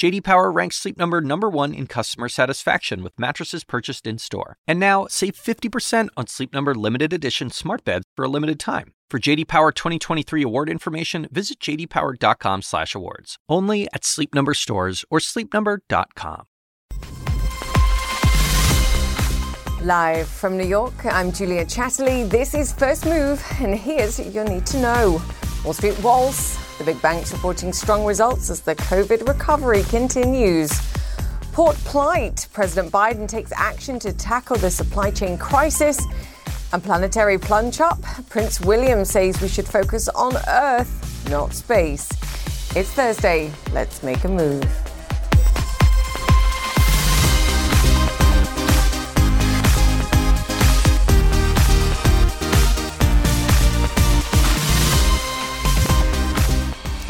JD Power ranks Sleep Number number 1 in customer satisfaction with mattresses purchased in-store. And now, save 50% on Sleep Number limited edition smart beds for a limited time. For JD Power 2023 award information, visit jdpower.com/awards. Only at Sleep Number stores or sleepnumber.com. Live from New York, I'm Julia Chatterley. This is First Move, and here's your need to know. Wall Street walls, the big banks reporting strong results as the COVID recovery continues. Port plight, President Biden takes action to tackle the supply chain crisis. And planetary plunge up, Prince William says we should focus on Earth, not space. It's Thursday. Let's make a move.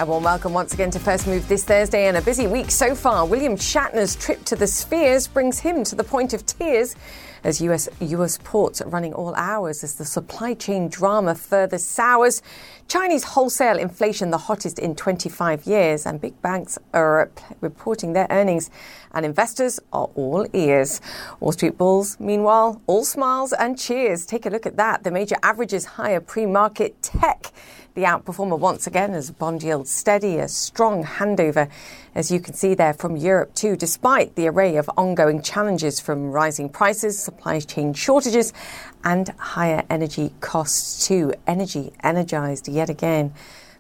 A warm welcome once again to First Move this Thursday and a busy week so far. William Shatner's trip to the spheres brings him to the point of tears as US, US ports running all hours as the supply chain drama further sours. Chinese wholesale inflation the hottest in 25 years and big banks are reporting their earnings and investors are all ears. Wall Street bulls, meanwhile, all smiles and cheers. Take a look at that. The major averages higher pre-market tech the outperformer once again as bond yields steady, a strong handover, as you can see there from Europe too, despite the array of ongoing challenges from rising prices, supply chain shortages, and higher energy costs too. Energy energized yet again.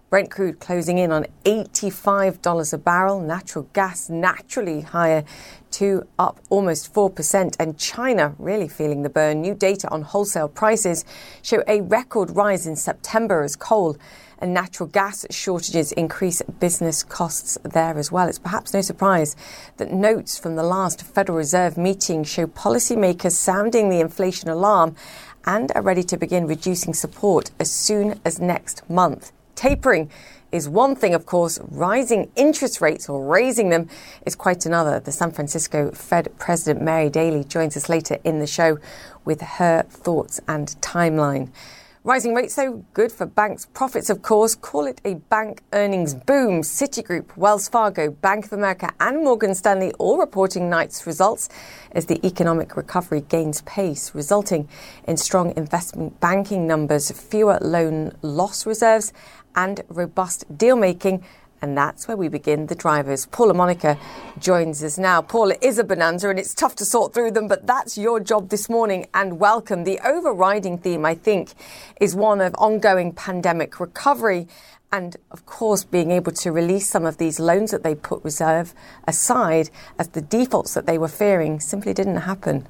Brent crude closing in on $85 a barrel. Natural gas naturally higher to up almost 4%. And China really feeling the burn. New data on wholesale prices show a record rise in September as coal and natural gas shortages increase business costs there as well. It's perhaps no surprise that notes from the last Federal Reserve meeting show policymakers sounding the inflation alarm and are ready to begin reducing support as soon as next month. Tapering is one thing, of course. Rising interest rates or raising them is quite another. The San Francisco Fed President Mary Daly joins us later in the show with her thoughts and timeline. Rising rates, though, good for banks' profits, of course. Call it a bank earnings boom. Citigroup, Wells Fargo, Bank of America, and Morgan Stanley all reporting night's results as the economic recovery gains pace, resulting in strong investment banking numbers, fewer loan loss reserves, and robust deal making. And that's where we begin the drivers. Paul La Monica joins us now. Paula is a bonanza and it's tough to sort through them, but that's your job this morning and welcome. The overriding theme, I think, is one of ongoing pandemic recovery and of course being able to release some of these loans that they put reserve aside as the defaults that they were fearing simply didn't happen.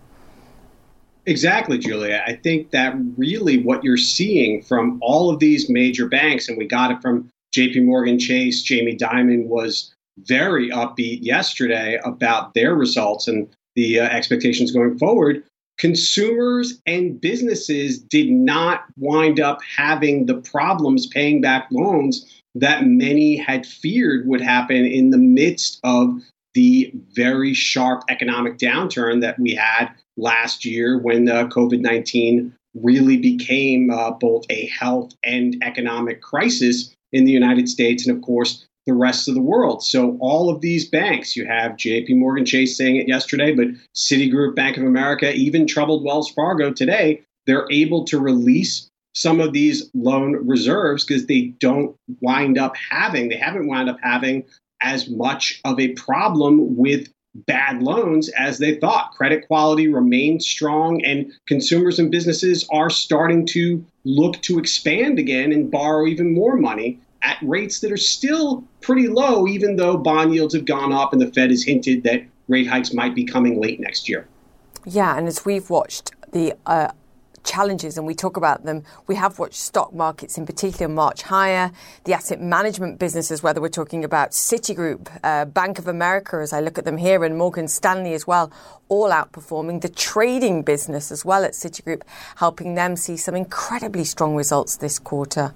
Exactly, Julia. I think that really what you're seeing from all of these major banks, and we got it from JP Morgan Chase, Jamie Dimon was very upbeat yesterday about their results and the uh, expectations going forward. Consumers and businesses did not wind up having the problems paying back loans that many had feared would happen in the midst of the very sharp economic downturn that we had last year when uh, COVID 19 really became uh, both a health and economic crisis in the United States and, of course, the rest of the world. So, all of these banks, you have JP Morgan Chase saying it yesterday, but Citigroup, Bank of America, even troubled Wells Fargo today, they're able to release some of these loan reserves because they don't wind up having, they haven't wound up having as much of a problem with bad loans as they thought. Credit quality remains strong, and consumers and businesses are starting to look to expand again and borrow even more money at rates that are still pretty low, even though bond yields have gone up and the Fed has hinted that rate hikes might be coming late next year. Yeah, and as we've watched the uh, challenges and we talk about them. We have watched stock markets in particular march higher. The asset management businesses, whether we're talking about Citigroup, uh, Bank of America, as I look at them here, and Morgan Stanley as well, all outperforming. The trading business as well at Citigroup, helping them see some incredibly strong results this quarter.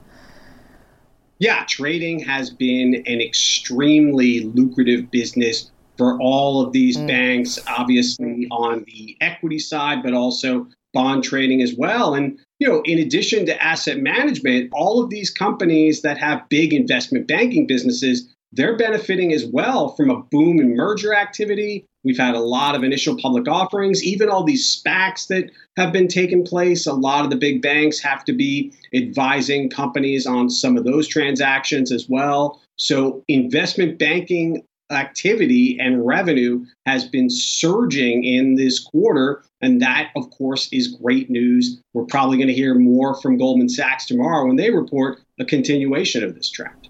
Yeah, trading has been an extremely lucrative business for all of these mm. banks, obviously on the equity side, but also bond trading as well. And, you know, in addition to asset management, all of these companies that have big investment banking businesses, they're benefiting as well from a boom in merger activity. We've had a lot of initial public offerings, even all these SPACs that have been taking place. A lot of the big banks have to be advising companies on some of those transactions as well. So, investment banking activity and revenue has been surging in this quarter. And that, of course, is great news. We're probably going to hear more from Goldman Sachs tomorrow when they report a continuation of this trend.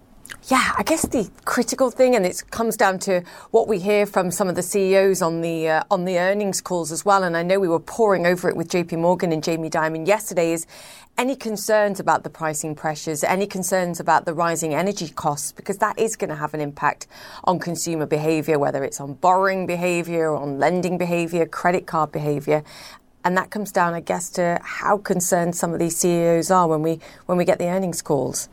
Yeah, I guess the critical thing, and it comes down to what we hear from some of the CEOs on the uh, on the earnings calls as well. And I know we were pouring over it with J.P. Morgan and Jamie Dimon yesterday. Is any concerns about the pricing pressures? Any concerns about the rising energy costs? Because that is going to have an impact on consumer behaviour, whether it's on borrowing behaviour, on lending behaviour, credit card behaviour. And that comes down, I guess, to how concerned some of these CEOs are when we when we get the earnings calls.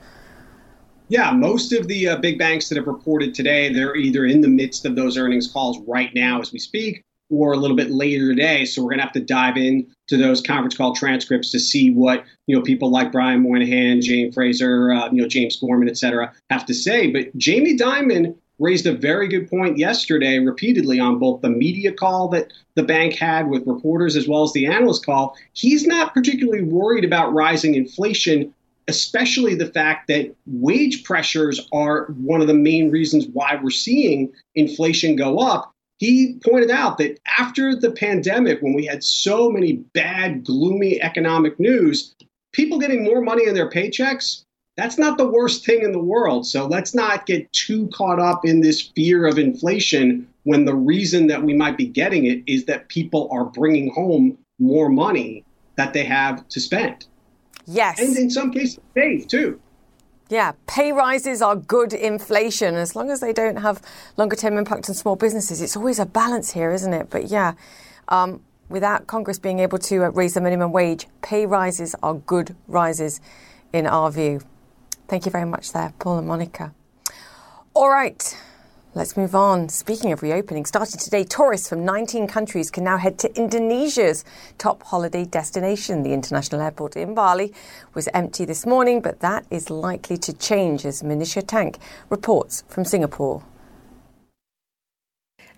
Yeah, most of the uh, big banks that have reported today, they're either in the midst of those earnings calls right now as we speak, or a little bit later today. So we're going to have to dive in to those conference call transcripts to see what you know people like Brian Moynihan, Jane Fraser, uh, you know James Gorman, et cetera, have to say. But Jamie Dimon raised a very good point yesterday, repeatedly on both the media call that the bank had with reporters as well as the analyst call. He's not particularly worried about rising inflation especially the fact that wage pressures are one of the main reasons why we're seeing inflation go up. He pointed out that after the pandemic, when we had so many bad, gloomy economic news, people getting more money in their paychecks, that's not the worst thing in the world. So let's not get too caught up in this fear of inflation when the reason that we might be getting it is that people are bringing home more money that they have to spend. Yes. And in some cases, pay too. Yeah, pay rises are good inflation as long as they don't have longer term impact on small businesses. It's always a balance here, isn't it? But yeah, um, without Congress being able to uh, raise the minimum wage, pay rises are good rises in our view. Thank you very much there, Paul La Monica. All right. Let's move on. Speaking of reopening, starting today, tourists from 19 countries can now head to Indonesia's top holiday destination. The international airport in Bali was empty this morning, but that is likely to change as Manisha Tank reports from Singapore.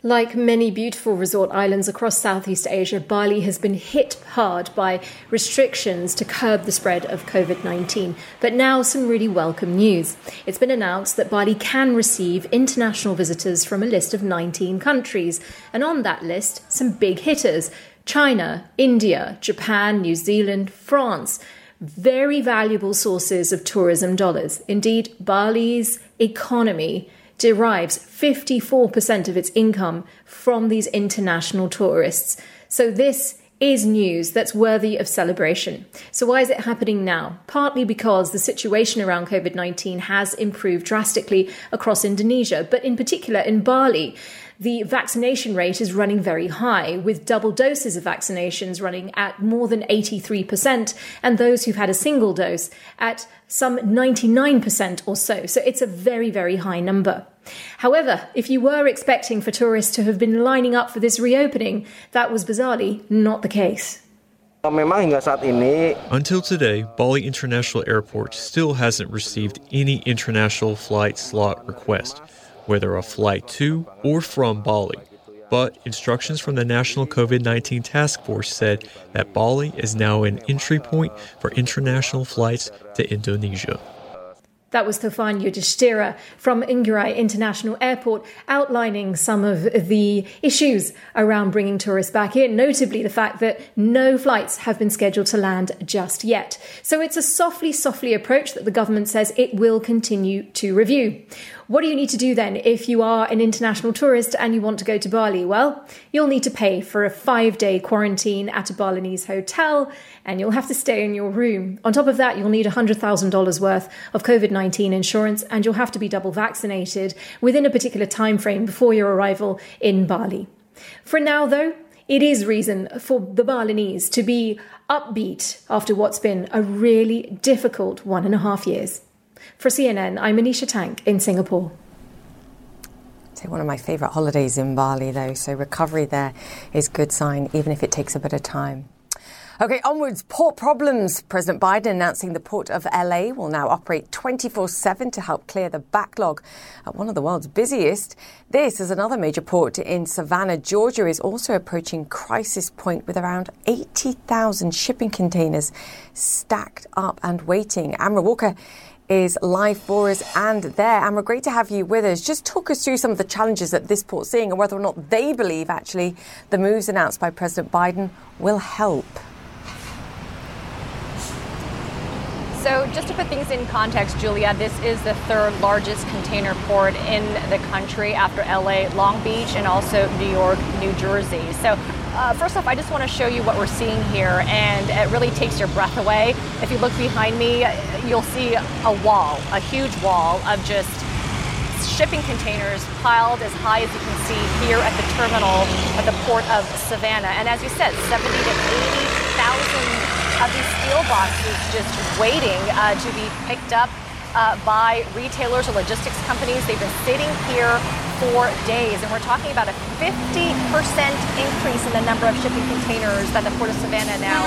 Like many beautiful resort islands across Southeast Asia, Bali has been hit hard by restrictions to curb the spread of COVID 19. But now, some really welcome news. It's been announced that Bali can receive international visitors from a list of 19 countries. And on that list, some big hitters China, India, Japan, New Zealand, France very valuable sources of tourism dollars. Indeed, Bali's economy derives 54% of its income from these international tourists. So this is news that's worthy of celebration. So, why is it happening now? Partly because the situation around COVID 19 has improved drastically across Indonesia, but in particular in Bali the vaccination rate is running very high, with double doses of vaccinations running at more than 83%, and those who've had a single dose at some 99% or so. So it's a very, very high number. However, if you were expecting for tourists to have been lining up for this reopening, that was bizarrely not the case. Until today, Bali International Airport still hasn't received any international flight slot request whether a flight to or from Bali. But instructions from the National COVID 19 Task Force said that Bali is now an entry point for international flights to Indonesia. That was Taufan Yudhishthira from Ngurah International Airport outlining some of the issues around bringing tourists back in, notably the fact that no flights have been scheduled to land just yet. So it's a softly, softly approach that the government says it will continue to review. What do you need to do then if you are an international tourist and you want to go to Bali? Well, you'll need to pay for a five day quarantine at a Balinese hotel and you'll have to stay in your room. On top of that, you'll need $100,000 worth of COVID 19 insurance and you'll have to be double vaccinated within a particular time frame before your arrival in Bali. For now, though, it is reason for the Balinese to be upbeat after what's been a really difficult one and a half years. For CNN, I'm Manisha Tank in Singapore. One of my favourite holidays in Bali, though, so recovery there is good sign, even if it takes a bit of time. Okay, onwards. Port problems. President Biden announcing the port of LA will now operate 24 7 to help clear the backlog at one of the world's busiest. This, is another major port in Savannah, Georgia, is also approaching crisis point with around 80,000 shipping containers stacked up and waiting. Amara Walker is live for us and there. Amara, great to have you with us. Just talk us through some of the challenges that this port's seeing and whether or not they believe actually the moves announced by President Biden will help. So, just to put things in context, Julia, this is the third largest container port in the country after LA, Long Beach, and also New York, New Jersey. So, uh, first off, I just want to show you what we're seeing here, and it really takes your breath away. If you look behind me, you'll see a wall, a huge wall of just shipping containers piled as high as you can see here at the terminal at the port of Savannah. And as you said, 70 to 80,000 of these steel boxes just waiting uh, to be picked up uh, by retailers or logistics companies. They've been sitting here for days, and we're talking about a 50% increase in the number of shipping containers that the Port of Savannah now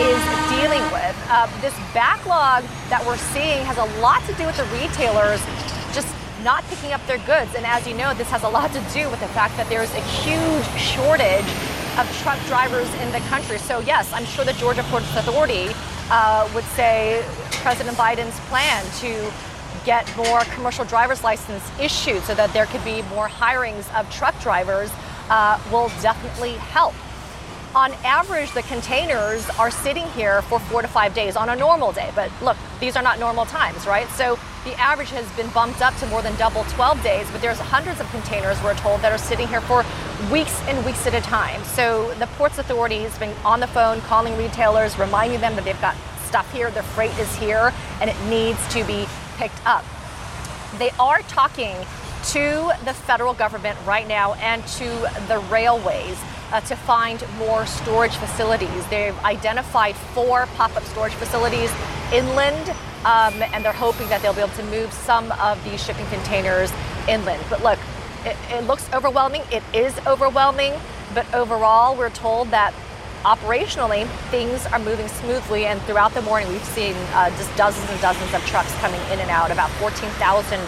is dealing with. Uh, this backlog that we're seeing has a lot to do with the retailers just not picking up their goods. And as you know, this has a lot to do with the fact that there's a huge shortage of truck drivers in the country. So, yes, I'm sure the Georgia Ports Authority uh, would say President Biden's plan to get more commercial driver's license issued so that there could be more hirings of truck drivers uh, will definitely help. On average, the containers are sitting here for four to five days on a normal day. But look, these are not normal times, right? So the average has been bumped up to more than double 12 days, but there's hundreds of containers, we're told, that are sitting here for weeks and weeks at a time. So the Ports Authority has been on the phone calling retailers, reminding them that they've got stuff here, their freight is here, and it needs to be picked up. They are talking to the federal government right now and to the railways uh, to find more storage facilities. They've identified four pop up storage facilities inland, um, and they're hoping that they'll be able to move some of these shipping containers inland. But look, it, it looks overwhelming. It is overwhelming, but overall, we're told that operationally things are moving smoothly and throughout the morning we've seen uh, just dozens and dozens of trucks coming in and out about 14,000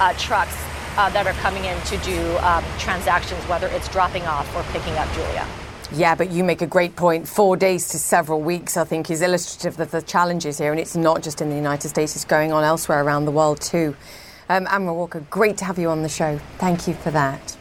uh, trucks uh, that are coming in to do um, transactions whether it's dropping off or picking up julia yeah, but you make a great point. Four days to several weeks, I think, is illustrative of the challenges here. And it's not just in the United States, it's going on elsewhere around the world too. Um, Amara Walker, great to have you on the show. Thank you for that.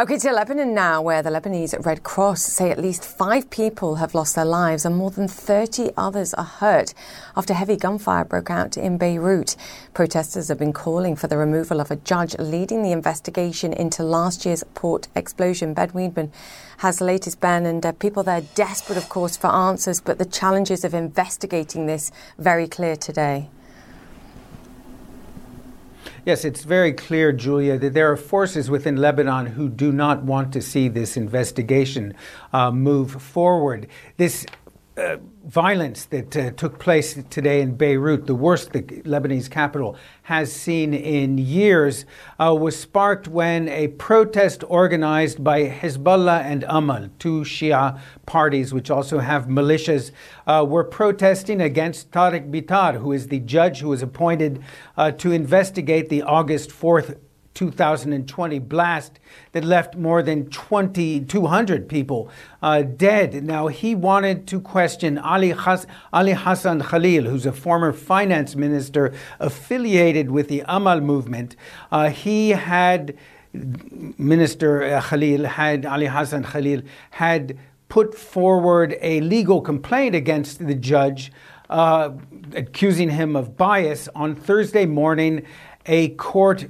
Okay, to Lebanon now, where the Lebanese Red Cross say at least five people have lost their lives and more than 30 others are hurt after heavy gunfire broke out in Beirut. Protesters have been calling for the removal of a judge leading the investigation into last year's port explosion. Ben has the latest, Ben, and uh, people there desperate, of course, for answers, but the challenges of investigating this very clear today. Yes, it's very clear, Julia, that there are forces within Lebanon who do not want to see this investigation uh, move forward. This uh, violence that uh, took place today in Beirut, the worst the Lebanese capital has seen in years, uh, was sparked when a protest organized by Hezbollah and Amal, two Shia parties which also have militias, uh, were protesting against Tariq Bitar, who is the judge who was appointed uh, to investigate the August 4th 2020 blast that left more than 2,200 people uh, dead. Now, he wanted to question Ali, Has- Ali Hassan Khalil, who's a former finance minister affiliated with the Amal movement. Uh, he had, Minister uh, Khalil, had Ali Hassan Khalil, had put forward a legal complaint against the judge. Uh, accusing him of bias on Thursday morning, a court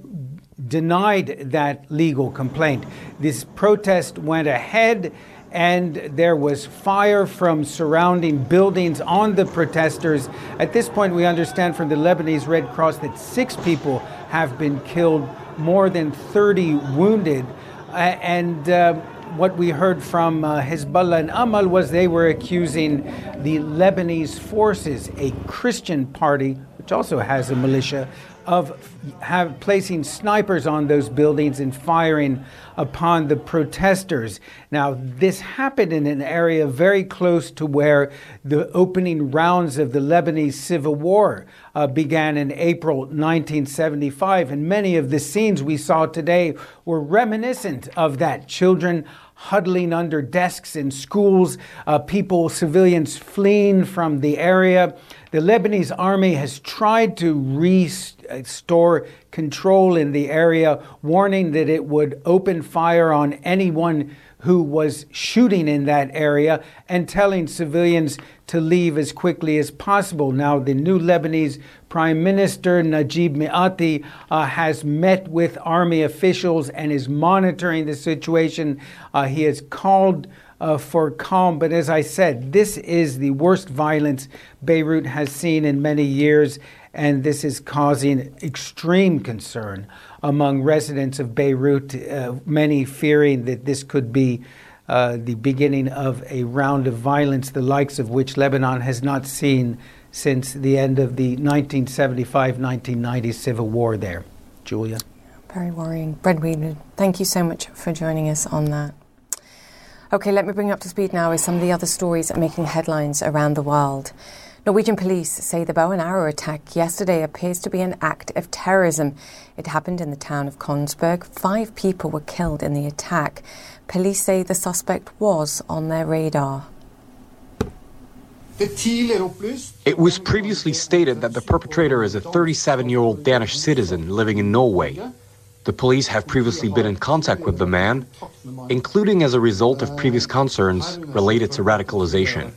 denied that legal complaint. This protest went ahead and there was fire from surrounding buildings on the protesters. At this point, we understand from the Lebanese Red Cross that six people have been killed, more than 30 wounded. Uh, and uh, what we heard from uh, Hezbollah and Amal was they were accusing the Lebanese forces, a Christian party, which also has a militia, of have, placing snipers on those buildings and firing upon the protesters. Now, this happened in an area very close to where the opening rounds of the Lebanese civil war uh, began in April 1975, and many of the scenes we saw today were reminiscent of that. Children huddling under desks in schools, uh, people, civilians fleeing from the area. The Lebanese army has tried to restore control in the area, warning that it would open fire on anyone who was shooting in that area and telling civilians to leave as quickly as possible. Now, the new Lebanese Prime Minister Najib Mikati uh, has met with army officials and is monitoring the situation. Uh, he has called uh, for calm. But as I said, this is the worst violence Beirut has seen in many years, and this is causing extreme concern among residents of Beirut, uh, many fearing that this could be. Uh, the beginning of a round of violence, the likes of which Lebanon has not seen since the end of the 1975 1990 civil war there. Julia? Very worrying. Brent thank you so much for joining us on that. Okay, let me bring you up to speed now with some of the other stories making headlines around the world. Norwegian police say the bow and arrow attack yesterday appears to be an act of terrorism. It happened in the town of Kongsberg. Five people were killed in the attack. Police say the suspect was on their radar. It was previously stated that the perpetrator is a 37 year old Danish citizen living in Norway. The police have previously been in contact with the man, including as a result of previous concerns related to radicalization.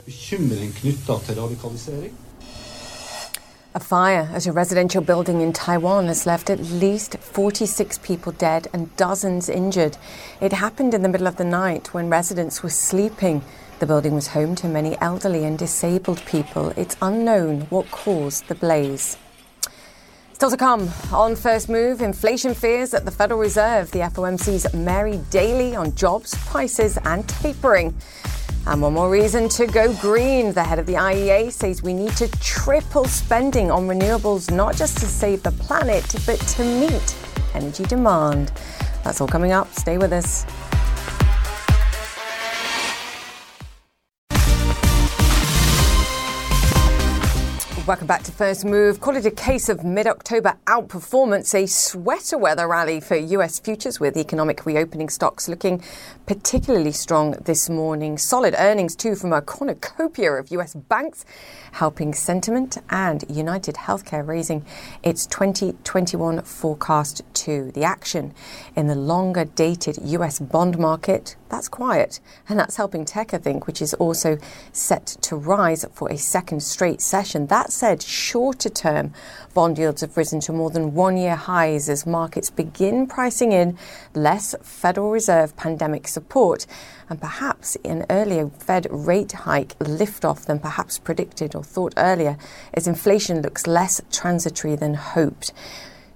A fire at a residential building in Taiwan has left at least 46 people dead and dozens injured. It happened in the middle of the night when residents were sleeping. The building was home to many elderly and disabled people. It's unknown what caused the blaze. Still to come on First Move, inflation fears at the Federal Reserve, the FOMC's Mary Daly on jobs, prices, and tapering. And one more reason to go green. The head of the IEA says we need to triple spending on renewables, not just to save the planet, but to meet energy demand. That's all coming up. Stay with us. Welcome back to First Move. Call it a case of mid October outperformance, a sweater weather rally for US futures with economic reopening stocks looking particularly strong this morning. Solid earnings too from a cornucopia of US banks helping sentiment and United Healthcare raising its 2021 forecast too. The action in the longer dated US bond market that's quiet. And that's helping tech, I think, which is also set to rise for a second straight session. That said, shorter term bond yields have risen to more than one year highs as markets begin pricing in less Federal Reserve pandemic support and perhaps an earlier Fed rate hike liftoff than perhaps predicted or thought earlier as inflation looks less transitory than hoped.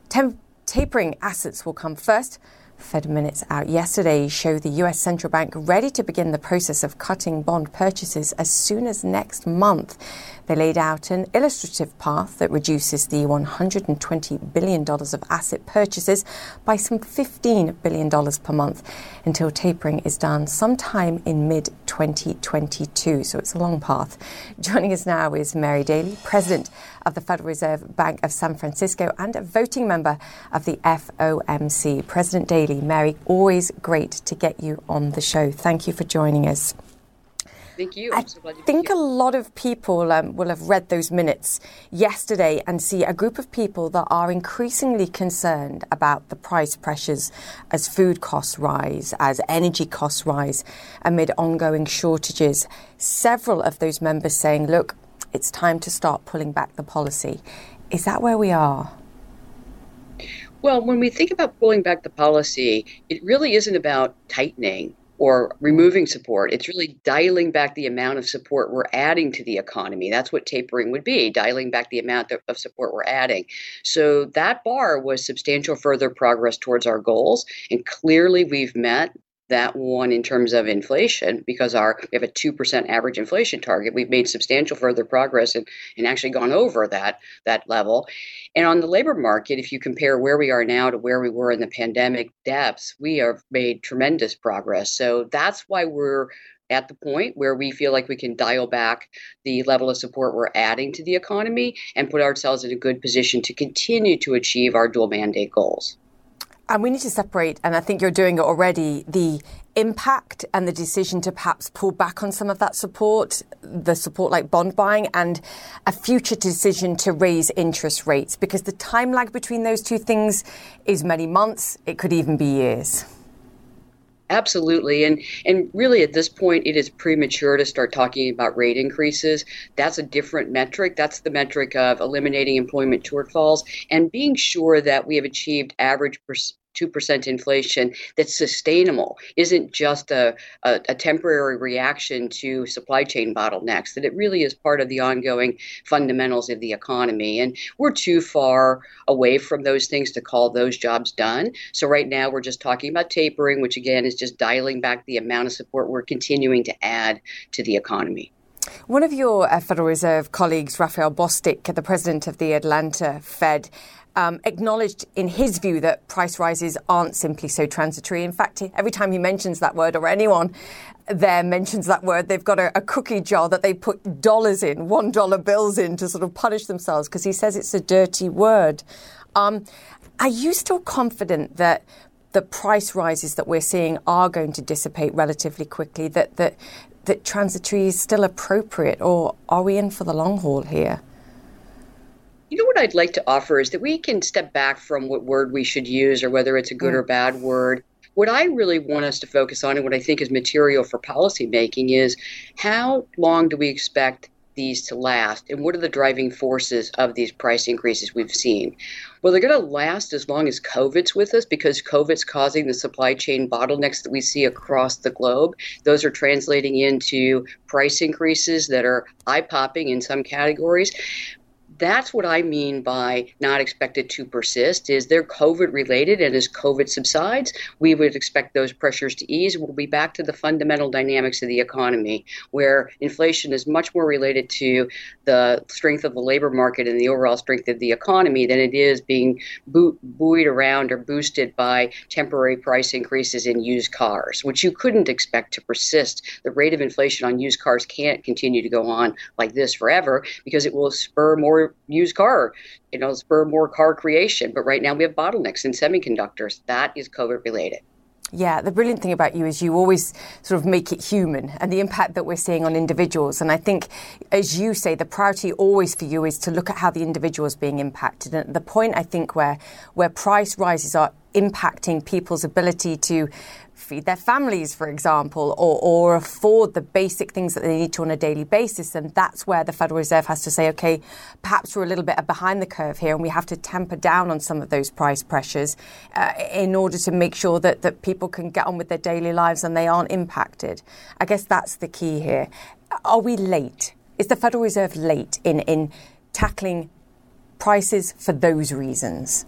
Tem- tapering assets will come first. Fed minutes out yesterday show the US central bank ready to begin the process of cutting bond purchases as soon as next month. They laid out an illustrative path that reduces the $120 billion of asset purchases by some $15 billion per month until tapering is done sometime in mid 2022. So it's a long path. Joining us now is Mary Daly, President of the Federal Reserve Bank of San Francisco and a voting member of the FOMC. President Daly, Mary, always great to get you on the show. Thank you for joining us. Thank you. i so think a lot of people um, will have read those minutes yesterday and see a group of people that are increasingly concerned about the price pressures as food costs rise, as energy costs rise amid ongoing shortages. Several of those members saying, look, it's time to start pulling back the policy. Is that where we are? Well, when we think about pulling back the policy, it really isn't about tightening or removing support. It's really dialing back the amount of support we're adding to the economy. That's what tapering would be, dialing back the amount of support we're adding. So that bar was substantial further progress towards our goals. And clearly we've met that one in terms of inflation because our we have a 2% average inflation target. We've made substantial further progress and, and actually gone over that that level. And on the labor market if you compare where we are now to where we were in the pandemic depths we have made tremendous progress. So that's why we're at the point where we feel like we can dial back the level of support we're adding to the economy and put ourselves in a good position to continue to achieve our dual mandate goals. And we need to separate, and I think you're doing it already, the impact and the decision to perhaps pull back on some of that support, the support like bond buying, and a future decision to raise interest rates, because the time lag between those two things is many months, it could even be years. Absolutely. And and really at this point it is premature to start talking about rate increases. That's a different metric. That's the metric of eliminating employment shortfalls and being sure that we have achieved average 2% inflation that's sustainable isn't just a, a, a, temporary reaction to supply chain bottlenecks, that it really is part of the ongoing fundamentals of the economy. And we're too far away from those things to call those jobs done. So right now we're just talking about tapering, which again is just dialing back the amount of support we're continuing to add to the economy. One of your uh, Federal Reserve colleagues, Raphael Bostic, the president of the Atlanta Fed, um, acknowledged in his view that price rises aren't simply so transitory. In fact, every time he mentions that word or anyone there mentions that word, they've got a, a cookie jar that they put dollars in, one dollar bills in to sort of punish themselves because he says it's a dirty word. Um, are you still confident that the price rises that we're seeing are going to dissipate relatively quickly? That that that transitory is still appropriate, or are we in for the long haul here? You know what I'd like to offer is that we can step back from what word we should use or whether it's a good mm. or bad word. What I really want us to focus on and what I think is material for policymaking is how long do we expect these to last and what are the driving forces of these price increases we've seen? Well, they're going to last as long as COVID's with us because COVID's causing the supply chain bottlenecks that we see across the globe. Those are translating into price increases that are eye popping in some categories that's what I mean by not expected to persist is they're COVID related and as COVID subsides, we would expect those pressures to ease. We'll be back to the fundamental dynamics of the economy where inflation is much more related to the strength of the labor market and the overall strength of the economy than it is being buoyed around or boosted by temporary price increases in used cars, which you couldn't expect to persist. The rate of inflation on used cars can't continue to go on like this forever because it will spur more used car, you know, spur more car creation. But right now we have bottlenecks in semiconductors. That is COVID related. Yeah, the brilliant thing about you is you always sort of make it human and the impact that we're seeing on individuals. And I think, as you say, the priority always for you is to look at how the individual is being impacted. And at the point I think where where price rises are impacting people's ability to feed their families, for example, or, or afford the basic things that they need to on a daily basis. And that's where the Federal Reserve has to say, okay, perhaps we're a little bit behind the curve here and we have to temper down on some of those price pressures uh, in order to make sure that, that people can get on with their daily lives and they aren't impacted. I guess that's the key here. Are we late? Is the Federal Reserve late in, in tackling prices for those reasons?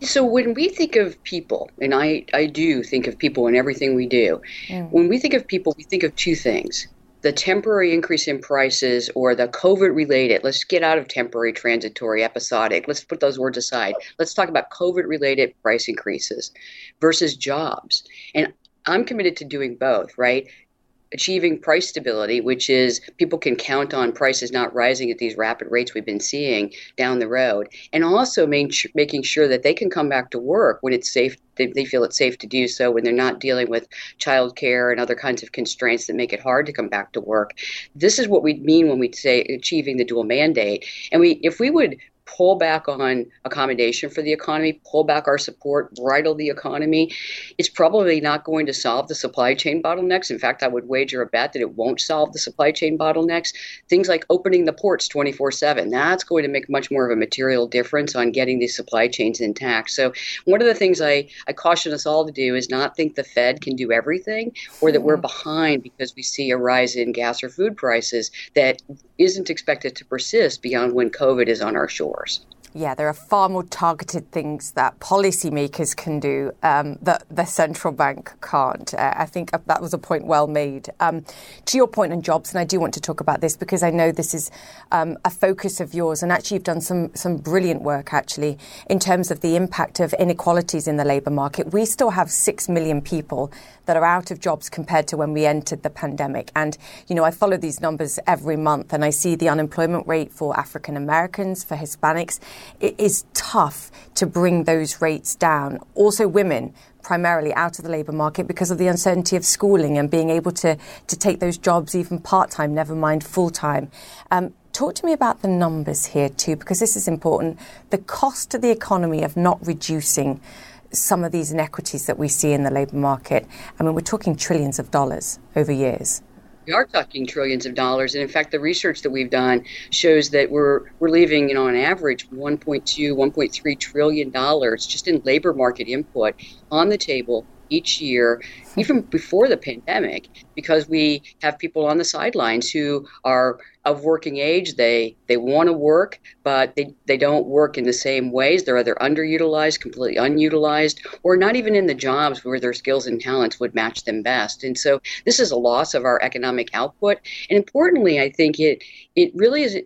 So when we think of people, and I, I do think of people in everything we do, mm. when we think of people, we think of two things. The temporary increase in prices or the COVID related, let's get out of temporary, transitory, episodic. Let's put those words aside. Let's talk about COVID related price increases versus jobs. And I'm committed to doing both, right? Achieving price stability, which is people can count on prices not rising at these rapid rates we've been seeing down the road, and also making sure that they can come back to work when it's safe. They, they feel it's safe to do so when they're not dealing with childcare and other kinds of constraints that make it hard to come back to work. This is what we mean when we say achieving the dual mandate. And we, if we would pull back on accommodation for the economy, pull back our support, bridle the economy, it's probably not going to solve the supply chain bottlenecks. In fact, I would wager a bet that it won't solve the supply chain bottlenecks. Things like opening the ports 24 7, that's going to make much more of a material difference on getting these supply chains intact. So, one of the things I, I caution us all to do is not think the Fed can do everything or that we're behind because we see a rise in gas or food prices that isn't expected to persist beyond when COVID is on our shores. Yeah, there are far more targeted things that policymakers can do um, that the central bank can't. Uh, I think that was a point well made. Um, to your point on jobs, and I do want to talk about this because I know this is um, a focus of yours, and actually you've done some some brilliant work actually in terms of the impact of inequalities in the labour market. We still have six million people that are out of jobs compared to when we entered the pandemic, and you know I follow these numbers every month, and I see the unemployment rate for African Americans, for Hispanics it is tough to bring those rates down. Also, women primarily out of the labour market because of the uncertainty of schooling and being able to, to take those jobs even part time, never mind full time. Um, talk to me about the numbers here too, because this is important. The cost to the economy of not reducing some of these inequities that we see in the labour market. I mean, we're talking trillions of dollars over years we are talking trillions of dollars. And in fact, the research that we've done shows that we're we're leaving, you know, on average 1.2, 1.3 trillion dollars just in labor market input on the table each year, even before the pandemic, because we have people on the sidelines who are of working age. They they want to work, but they, they don't work in the same ways. They're either underutilized, completely unutilized, or not even in the jobs where their skills and talents would match them best. And so this is a loss of our economic output. And importantly, I think it it really is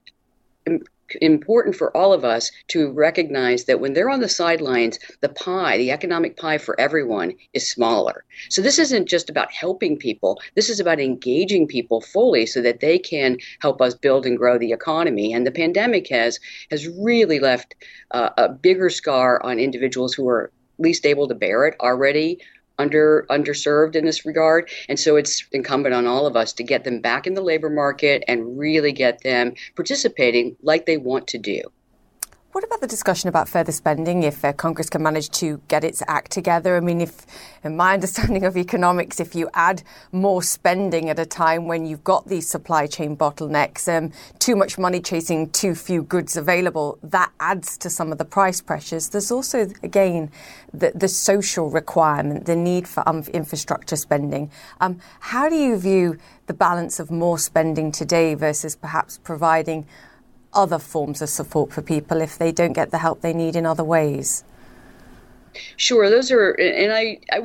important for all of us to recognize that when they're on the sidelines, the pie, the economic pie for everyone, is smaller. So this isn't just about helping people. This is about engaging people fully so that they can help us build and grow the economy. And the pandemic has has really left uh, a bigger scar on individuals who are least able to bear it already under underserved in this regard. And so it's incumbent on all of us to get them back in the labor market and really get them participating like they want to do what about the discussion about further spending if uh, Congress can manage to get its act together? I mean, if, in my understanding of economics, if you add more spending at a time when you've got these supply chain bottlenecks, um, too much money chasing too few goods available, that adds to some of the price pressures. There's also, again, the, the social requirement, the need for um, infrastructure spending. Um, how do you view the balance of more spending today versus perhaps providing other forms of support for people if they don't get the help they need in other ways? Sure, those are, and I, I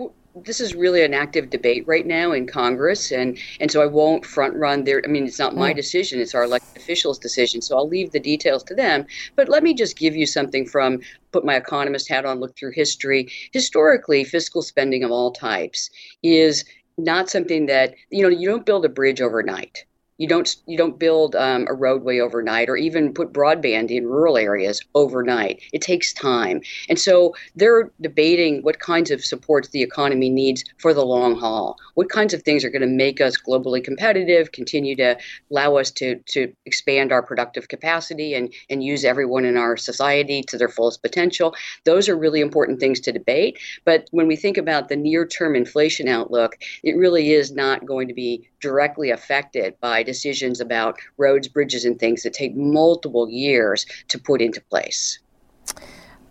this is really an active debate right now in Congress, and and so I won't front run there. I mean, it's not my decision; it's our elected officials' decision. So I'll leave the details to them. But let me just give you something from put my economist hat on, look through history. Historically, fiscal spending of all types is not something that you know you don't build a bridge overnight you don't you don't build um, a roadway overnight or even put broadband in rural areas overnight. It takes time. And so they're debating what kinds of supports the economy needs for the long haul. What kinds of things are going to make us globally competitive continue to allow us to to expand our productive capacity and and use everyone in our society to their fullest potential? Those are really important things to debate. But when we think about the near term inflation outlook it really is not going to be directly affected by decisions about roads, bridges, and things that take multiple years to put into place.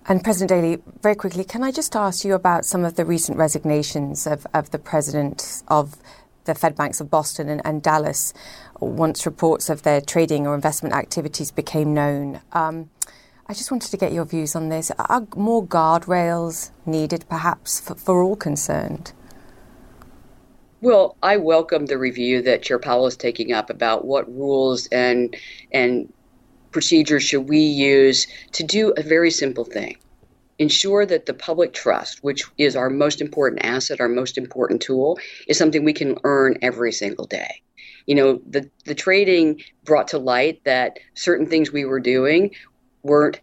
And President Daly, very quickly, can I just ask you about some of the recent resignations of, of the president of the Fed banks of Boston and, and Dallas once reports of their trading or investment activities became known? Um, I just wanted to get your views on this. Are more guardrails needed, perhaps, for, for all concerned? Well, I welcome the review that Chair Powell is taking up about what rules and and procedures should we use to do a very simple thing. Ensure that the public trust, which is our most important asset, our most important tool, is something we can earn every single day. You know, the, the trading brought to light that certain things we were doing weren't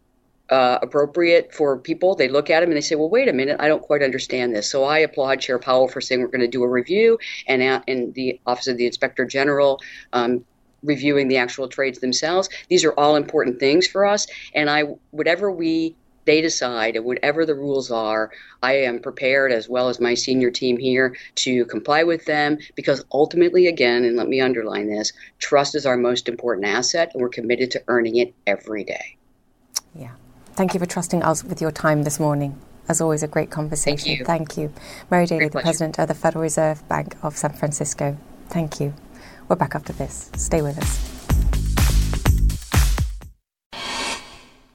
uh, appropriate for people. They look at them and they say, "Well, wait a minute, I don't quite understand this." So I applaud Chair Powell for saying we're going to do a review, and in the Office of the Inspector General. Um, reviewing the actual trades themselves these are all important things for us and i whatever we they decide and whatever the rules are, I am prepared as well as my senior team here to comply with them because ultimately, again, and let me underline this trust is our most important asset and we're committed to earning it every day. Yeah. Thank you for trusting us with your time this morning. As always, a great conversation. Thank you. Thank you. Mary Daly, the President of the Federal Reserve Bank of San Francisco. Thank you. We're back after this. Stay with us.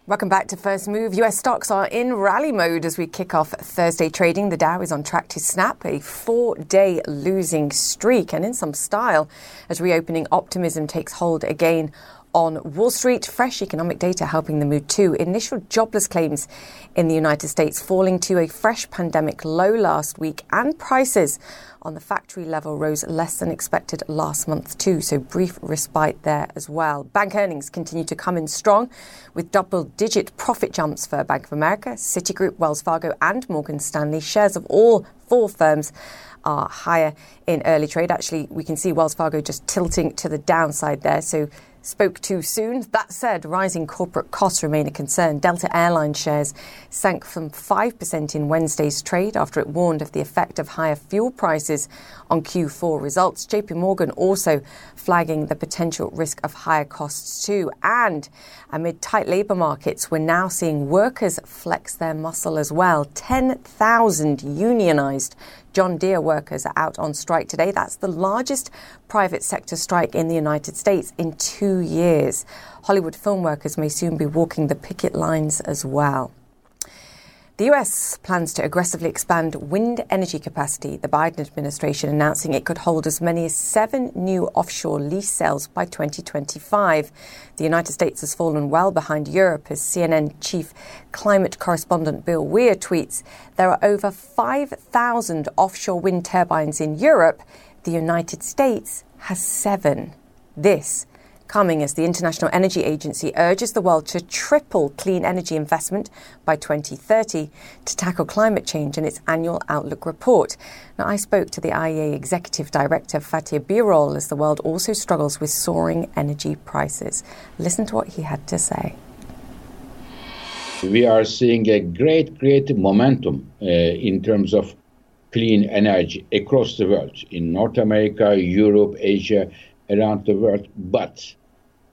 Welcome back to First Move. US stocks are in rally mode as we kick off Thursday trading. The Dow is on track to snap a four day losing streak and in some style as reopening optimism takes hold again on Wall Street. Fresh economic data helping the mood too. Initial jobless claims in the United States falling to a fresh pandemic low last week, and prices on the factory level rose less than expected last month too. So brief respite there as well. Bank earnings continue to come in strong with double digit profit jumps for Bank of America, Citigroup, Wells Fargo, and Morgan Stanley. Shares of all four firms are higher in early trade. Actually, we can see Wells Fargo just tilting to the downside there. So spoke too soon. That said, rising corporate costs remain a concern. Delta Airline shares sank from 5% in Wednesday's trade after it warned of the effect of higher fuel prices on Q4 results. JP Morgan also flagging the potential risk of higher costs too. And amid tight labour markets, we're now seeing workers flex their muscle as well. 10,000 unionised John Deere workers are out on strike today. That's the largest private sector strike in the United States in two years. Hollywood film workers may soon be walking the picket lines as well. The US plans to aggressively expand wind energy capacity, the Biden administration announcing it could hold as many as seven new offshore lease sales by 2025. The United States has fallen well behind Europe as CNN chief climate correspondent Bill Weir tweets there are over 5,000 offshore wind turbines in Europe. The United States has seven. This coming as the International Energy Agency urges the world to triple clean energy investment by 2030 to tackle climate change in its annual Outlook report. Now, I spoke to the IEA Executive Director Fatih Birol as the world also struggles with soaring energy prices. Listen to what he had to say. We are seeing a great, great momentum uh, in terms of clean energy across the world in North America, Europe, Asia, around the world. But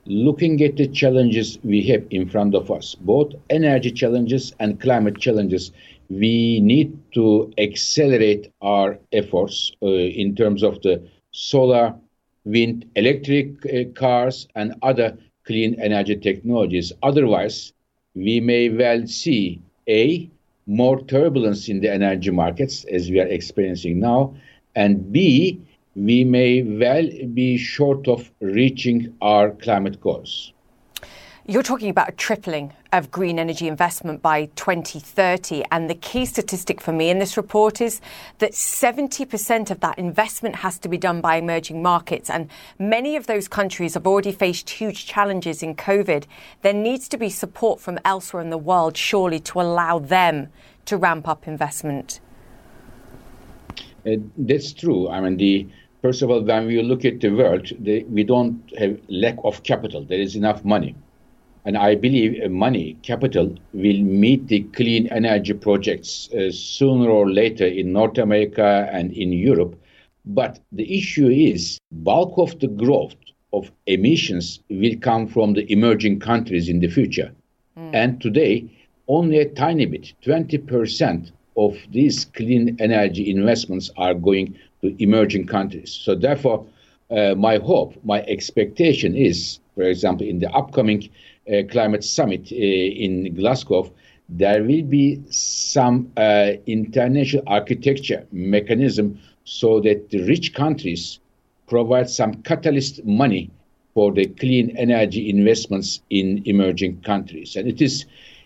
looking at the challenges we have in front of us, both energy challenges and climate challenges, we need to accelerate our efforts uh, in terms of the solar, wind, electric uh, cars, and other clean energy technologies. Otherwise, we may well see A, more turbulence in the energy markets as we are experiencing now, and B, we may well be short of reaching our climate goals. You're talking about a tripling of green energy investment by 2030. And the key statistic for me in this report is that 70% of that investment has to be done by emerging markets. And many of those countries have already faced huge challenges in COVID. There needs to be support from elsewhere in the world, surely, to allow them to ramp up investment. Uh, that's true. I mean, the First of all, when we look at the world, the, we don't have lack of capital. There is enough money. And I believe uh, money, capital, will meet the clean energy projects uh, sooner or later in North America and in Europe. But the issue is bulk of the growth of emissions will come from the emerging countries in the future. Mm. And today, only a tiny bit, 20% of these clean energy investments are going to emerging countries. So therefore, uh, my hope, my expectation is, for example, in the upcoming uh, climate summit uh, in Glasgow, there will be some uh, international architecture mechanism so that the rich countries provide some catalyst money for the clean energy investments in emerging countries. And it is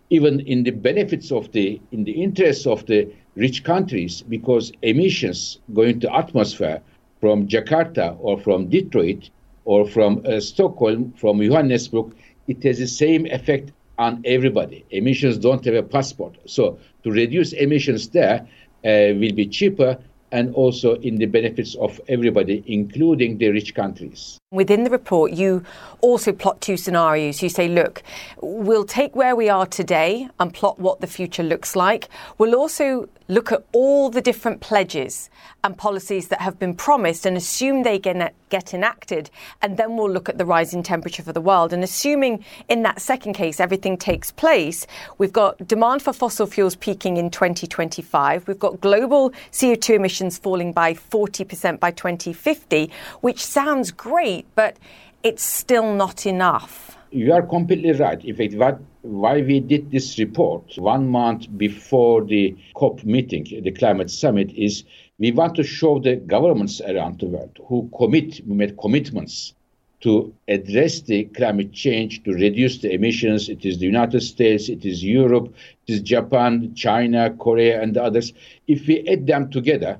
even in the benefits of the, in the interests of the rich countries because emissions going to atmosphere from Jakarta or from Detroit or from uh, Stockholm, from Johannesburg, it has the same effect on everybody. Emissions don't have a passport. So to reduce emissions there uh, will be cheaper and also in the benefits of everybody, including the rich countries. Within the report, you also plot two scenarios. You say, look, we'll take where we are today and plot what the future looks like. We'll also look at all the different pledges and policies that have been promised and assume they get, get enacted. And then we'll look at the rising temperature for the world. And assuming in that second case everything takes place, we've got demand for fossil fuels peaking in 2025. We've got global CO2 emissions falling by 40% by 2050, which sounds great but it's still not enough. You are completely right. In fact, what, why we did this report one month before the COP meeting, the climate summit, is we want to show the governments around the world who commit, who made commitments to address the climate change, to reduce the emissions. It is the United States, it is Europe, it is Japan, China, Korea, and others. If we add them together,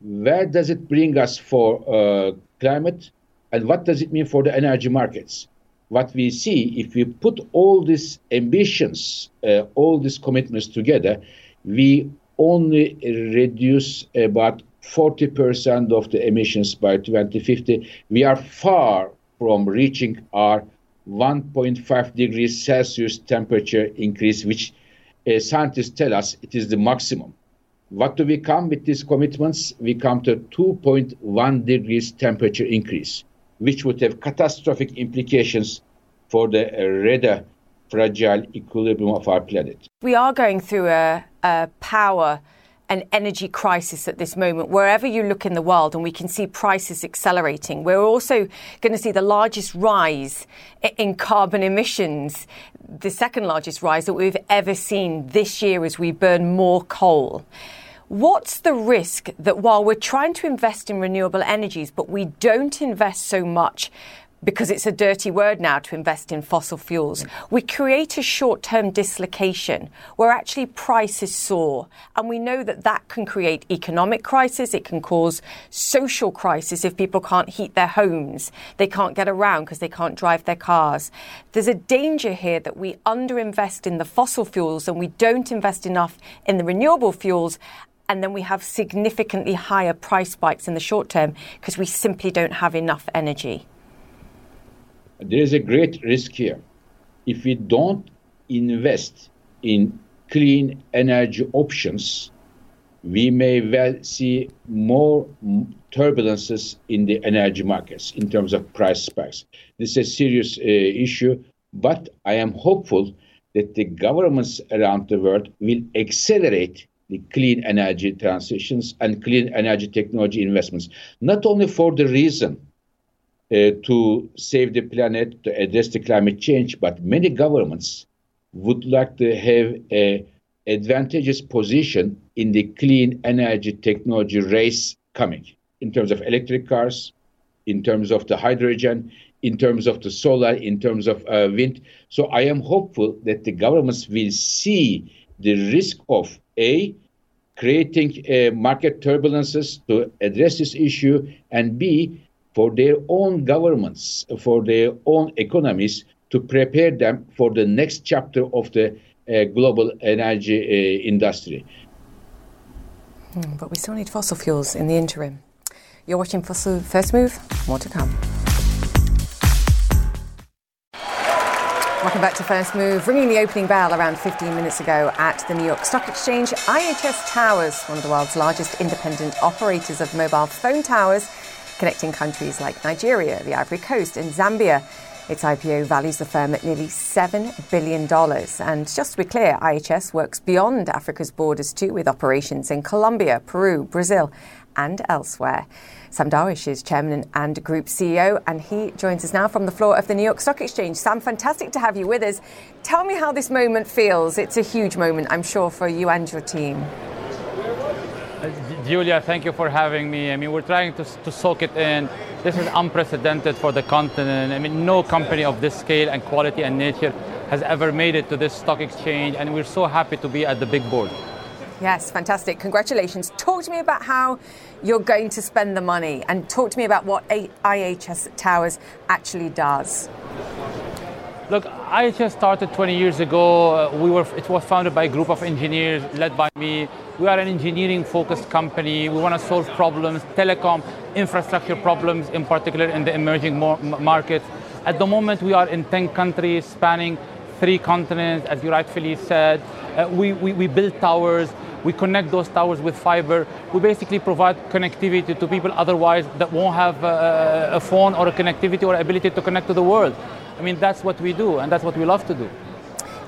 where does it bring us for uh, climate, and what does it mean for the energy markets? What we see, if we put all these ambitions, uh, all these commitments together, we only reduce about 40% of the emissions by 2050. We are far from reaching our 1.5 degrees Celsius temperature increase, which uh, scientists tell us it is the maximum. What do we come with these commitments? We come to 2.1 degrees temperature increase, which would have catastrophic implications for the uh, rather fragile equilibrium of our planet. We are going through a, a power an energy crisis at this moment, wherever you look in the world, and we can see prices accelerating. We're also going to see the largest rise in carbon emissions, the second largest rise that we've ever seen this year as we burn more coal. What's the risk that while we're trying to invest in renewable energies, but we don't invest so much because it's a dirty word now to invest in fossil fuels. Mm. We create a short term dislocation where actually prices soar. And we know that that can create economic crisis. It can cause social crisis if people can't heat their homes. They can't get around because they can't drive their cars. There's a danger here that we underinvest in the fossil fuels and we don't invest enough in the renewable fuels and then we have significantly higher price spikes in the short term because we simply don't have enough energy there is a great risk here. If we don't invest in clean energy options, we may well see more turbulences in the energy markets in terms of price spikes. This is a serious uh, issue, but I am hopeful that the governments around the world will accelerate the clean energy transitions and clean energy technology investments, not only for the reason uh, to save the planet, to address the climate change, but many governments would like to have a advantageous position in the clean energy technology race coming in terms of electric cars, in terms of the hydrogen, in terms of the solar, in terms of uh, wind. So I am hopeful that the governments will see the risk of A, creating uh, market turbulences to address this issue, and B, for their own governments, for their own economies, to prepare them for the next chapter of the uh, global energy uh, industry. Mm, but we still need fossil fuels in the interim. You're watching Fossil First Move. More to come. Welcome back to First Move. Ringing the opening bell around 15 minutes ago at the New York Stock Exchange, IHS Towers, one of the world's largest independent operators of mobile phone towers, connecting countries like Nigeria, the Ivory Coast, and Zambia. Its IPO values the firm at nearly $7 billion. And just to be clear, IHS works beyond Africa's borders too, with operations in Colombia, Peru, Brazil, and elsewhere. Sam Darwish is chairman and group CEO, and he joins us now from the floor of the New York Stock Exchange. Sam, fantastic to have you with us. Tell me how this moment feels. It's a huge moment, I'm sure, for you and your team. Uh, Julia, thank you for having me. I mean, we're trying to, to soak it in. This is unprecedented for the continent. I mean, no company of this scale and quality and nature has ever made it to this stock exchange, and we're so happy to be at the big board. Yes, fantastic. Congratulations. Talk to me about how you're going to spend the money and talk to me about what IHS Towers actually does. Look, IHS started 20 years ago. Uh, we were, it was founded by a group of engineers led by me. We are an engineering focused company. We want to solve problems, telecom infrastructure problems, in particular in the emerging markets. At the moment, we are in 10 countries spanning three continents, as you rightfully said. Uh, we, we, we build towers, we connect those towers with fiber. We basically provide connectivity to people otherwise that won't have a, a phone or a connectivity or ability to connect to the world. I mean, that's what we do, and that's what we love to do.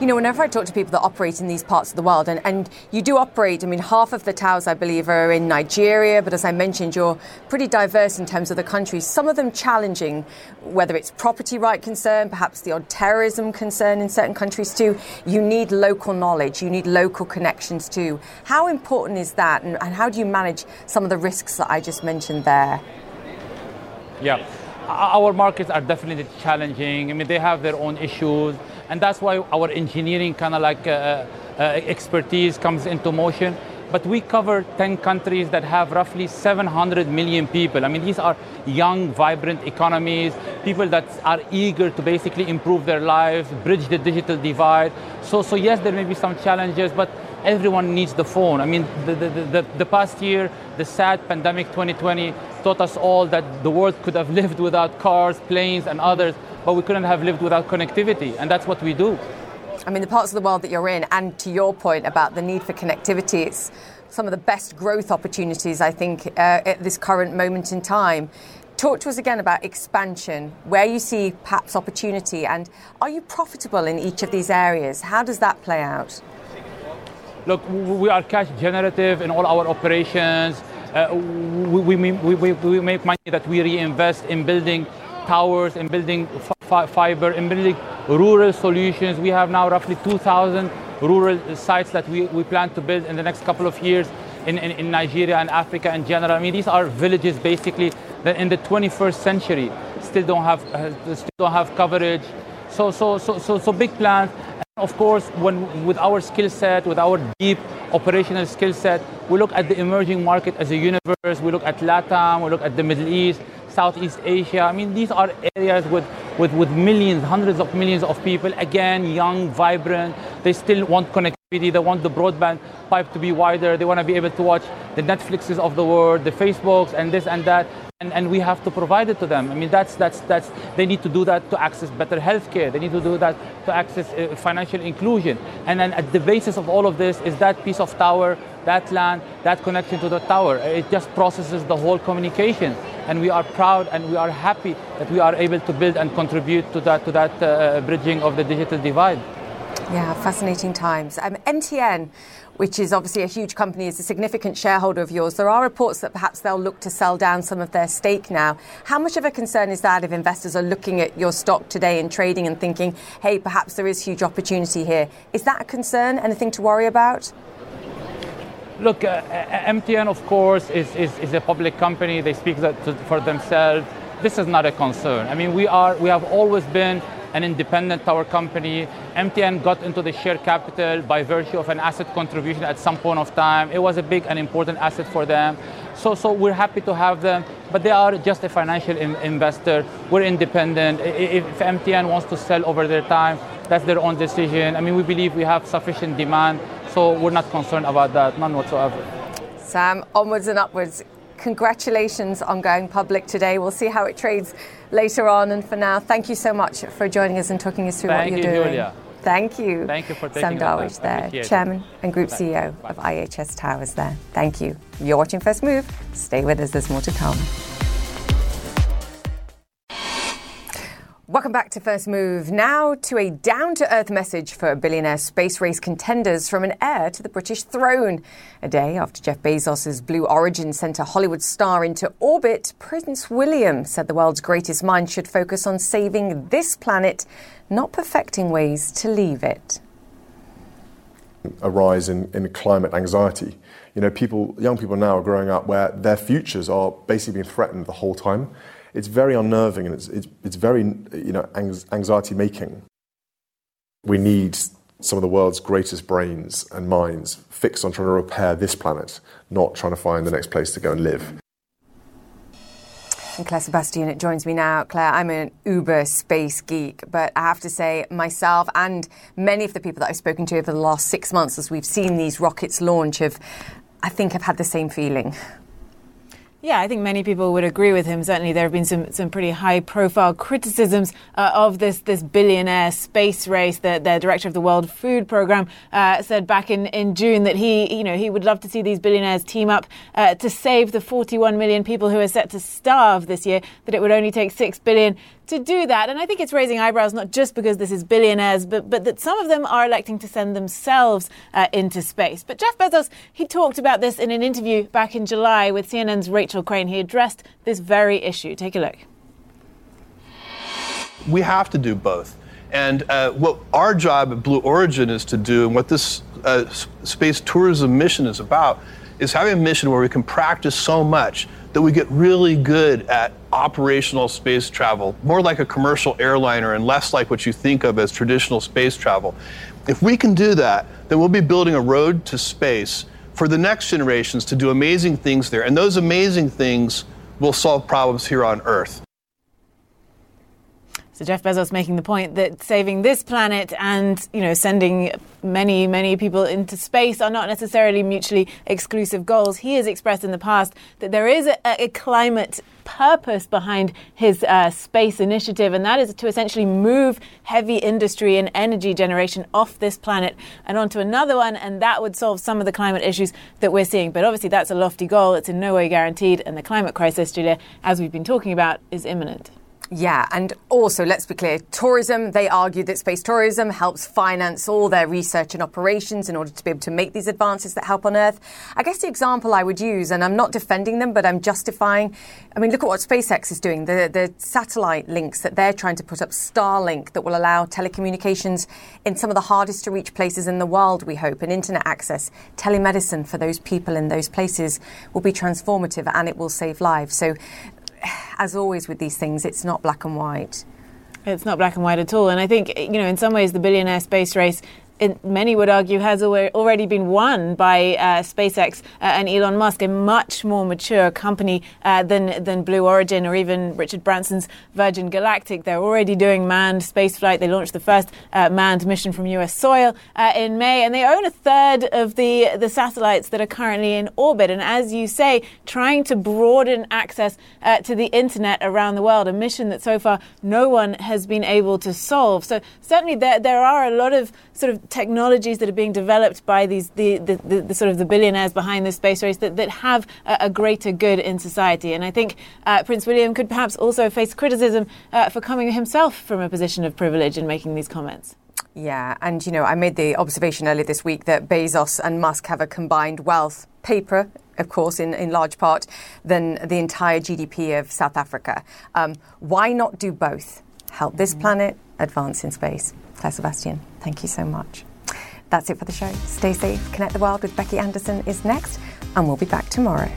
You know, whenever I talk to people that operate in these parts of the world, and, and you do operate, I mean, half of the towers, I believe, are in Nigeria, but as I mentioned, you're pretty diverse in terms of the countries, some of them challenging, whether it's property right concern, perhaps the odd terrorism concern in certain countries too. You need local knowledge, you need local connections too. How important is that, and, and how do you manage some of the risks that I just mentioned there? Yeah our markets are definitely challenging. I mean, they have their own issues, and that's why our engineering kind of like uh, uh, expertise comes into motion. But we cover 10 countries that have roughly 700 million people. I mean, these are young, vibrant economies, people that are eager to basically improve their lives, bridge the digital divide. So, so yes, there may be some challenges, but everyone needs the phone. I mean, the, the, the, the, past year, the sad pandemic 2020 taught us all that the world could have lived without cars, planes, and others, but we couldn't have lived without connectivity, and that's what we do. I mean, the parts of the world that you're in, and to your point about the need for connectivity, it's some of the best growth opportunities, I think, uh, at this current moment in time. Talk to us again about expansion, where you see perhaps opportunity, and are you profitable in each of these areas? How does that play out? Look, we are cash generative in all our operations. Uh, we, we, we, we, make money that we reinvest in building towers, in building fiber, in building rural solutions. We have now roughly 2,000 rural sites that we, we plan to build in the next couple of years in, in, in Nigeria and Africa in general. I mean, these are villages basically that in the 21st century still don't have, uh, still don't have coverage. So, so, so, so, so big plans. Of course, when, with our skill set, with our deep operational skill set, we look at the emerging market as a universe. We look at LATAM, we look at the Middle East, Southeast Asia. I mean, these are areas with, with, with millions, hundreds of millions of people. Again, young, vibrant. They still want connectivity. They want the broadband pipe to be wider. They want to be able to watch the Netflixes of the world, the Facebooks, and this and that and, and we have to provide it to them. I mean, that's, that's, that's, they need to do that to access better healthcare. They need to do that to access uh, financial inclusion. And then at the basis of all of this is that piece of tower, that land, that connection to the tower. It just processes the whole communication. And we are proud and we are happy that we are able to build and contribute to that, to that uh, bridging of the digital divide. Yeah, fascinating times. Um, MTN which is obviously a huge company, is a significant shareholder of yours. There are reports that perhaps they'll look to sell down some of their stake now. How much of a concern is that if investors are looking at your stock today and trading and thinking, hey, perhaps there is huge opportunity here? Is that a concern? Anything to worry about? Look, uh, MTN, of course, is, is, is, a public company. They speak for themselves. This is not a concern. I mean, we, are, we have always been an independent tower company. MTN got into the share capital by virtue of an asset contribution at some point of time. It was a big and important asset for them. So, so we're happy to have them, but they are just a financial in- investor. We're independent. If MTN wants to sell over their time, that's their own decision. I mean, we believe we have sufficient demand, so we're not concerned about that, none whatsoever. Sam, onwards and upwards. Congratulations on going public today. We'll see how it trades later on. And for now, thank you so much for joining us and talking us through thank what you're you, doing. Julia. Thank you. Thank you for taking Sam Darwish there, Chairman and Group Bye. CEO Bye. of IHS Towers there. Thank you. You're watching First Move. Stay with us, there's more to come. Welcome back to First Move. Now to a down to earth message for billionaire space race contenders from an heir to the British throne. A day after Jeff Bezos' Blue Origin sent a Hollywood star into orbit, Prince William said the world's greatest minds should focus on saving this planet, not perfecting ways to leave it. A rise in, in climate anxiety. You know, people, young people now are growing up where their futures are basically being threatened the whole time it's very unnerving and it's, it's, it's very you know, anxiety making. We need some of the world's greatest brains and minds fixed on trying to repair this planet, not trying to find the next place to go and live. And Claire Sebastian joins me now. Claire, I'm an uber space geek, but I have to say, myself and many of the people that I've spoken to over the last six months as we've seen these rockets launch have, I think, have had the same feeling. Yeah, I think many people would agree with him. Certainly, there have been some, some pretty high profile criticisms uh, of this, this billionaire space race. The, the director of the World Food Programme uh, said back in, in June that he, you know, he would love to see these billionaires team up uh, to save the 41 million people who are set to starve this year, that it would only take 6 billion to do that. And I think it's raising eyebrows not just because this is billionaires, but, but that some of them are electing to send themselves uh, into space. But Jeff Bezos, he talked about this in an interview back in July with CNN's Rachel Crane. He addressed this very issue. Take a look. We have to do both. And uh, what our job at Blue Origin is to do, and what this uh, space tourism mission is about, is having a mission where we can practice so much that we get really good at operational space travel, more like a commercial airliner and less like what you think of as traditional space travel. If we can do that, then we'll be building a road to space for the next generations to do amazing things there. And those amazing things will solve problems here on Earth. So Jeff Bezos making the point that saving this planet and you know sending many many people into space are not necessarily mutually exclusive goals. He has expressed in the past that there is a, a climate purpose behind his uh, space initiative, and that is to essentially move heavy industry and energy generation off this planet and onto another one, and that would solve some of the climate issues that we're seeing. But obviously, that's a lofty goal. It's in no way guaranteed, and the climate crisis, Julia, as we've been talking about, is imminent. Yeah, and also let's be clear tourism, they argue that space tourism helps finance all their research and operations in order to be able to make these advances that help on Earth. I guess the example I would use, and I'm not defending them, but I'm justifying. I mean, look at what SpaceX is doing, the, the satellite links that they're trying to put up, Starlink, that will allow telecommunications in some of the hardest to reach places in the world, we hope, and internet access. Telemedicine for those people in those places will be transformative and it will save lives. So as always with these things, it's not black and white. It's not black and white at all. And I think, you know, in some ways, the billionaire space race it, many would argue, has already been won by uh, SpaceX uh, and Elon Musk, a much more mature company uh, than than Blue Origin or even Richard Branson's Virgin Galactic. They're already doing manned spaceflight. They launched the first uh, manned mission from U.S. soil uh, in May, and they own a third of the the satellites that are currently in orbit. And as you say, trying to broaden access to the internet around the world, a mission that so far no one has been able to solve. So certainly there there are a lot of sort of technologies that are being developed by these the, the, the, the sort of the billionaires behind this space race that, that have a, a greater good in society. And I think uh, Prince William could perhaps also face criticism uh, for coming himself from a position of privilege and making these comments. Yeah, and you know, I made the observation earlier this week that Bezos and Musk have a combined wealth, paper, of course, in, in large part, than the entire GDP of South Africa. Um, why not do both? Help this planet, advance in space. Claire Sebastian, thank you so much. That's it for the show. Stay safe. Connect the World with Becky Anderson is next, and we'll be back tomorrow.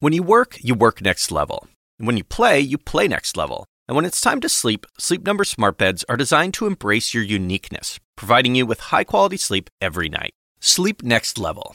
When you work, you work next level. When you play, you play next level. And when it's time to sleep, Sleep Number smart beds are designed to embrace your uniqueness, providing you with high-quality sleep every night. Sleep next level.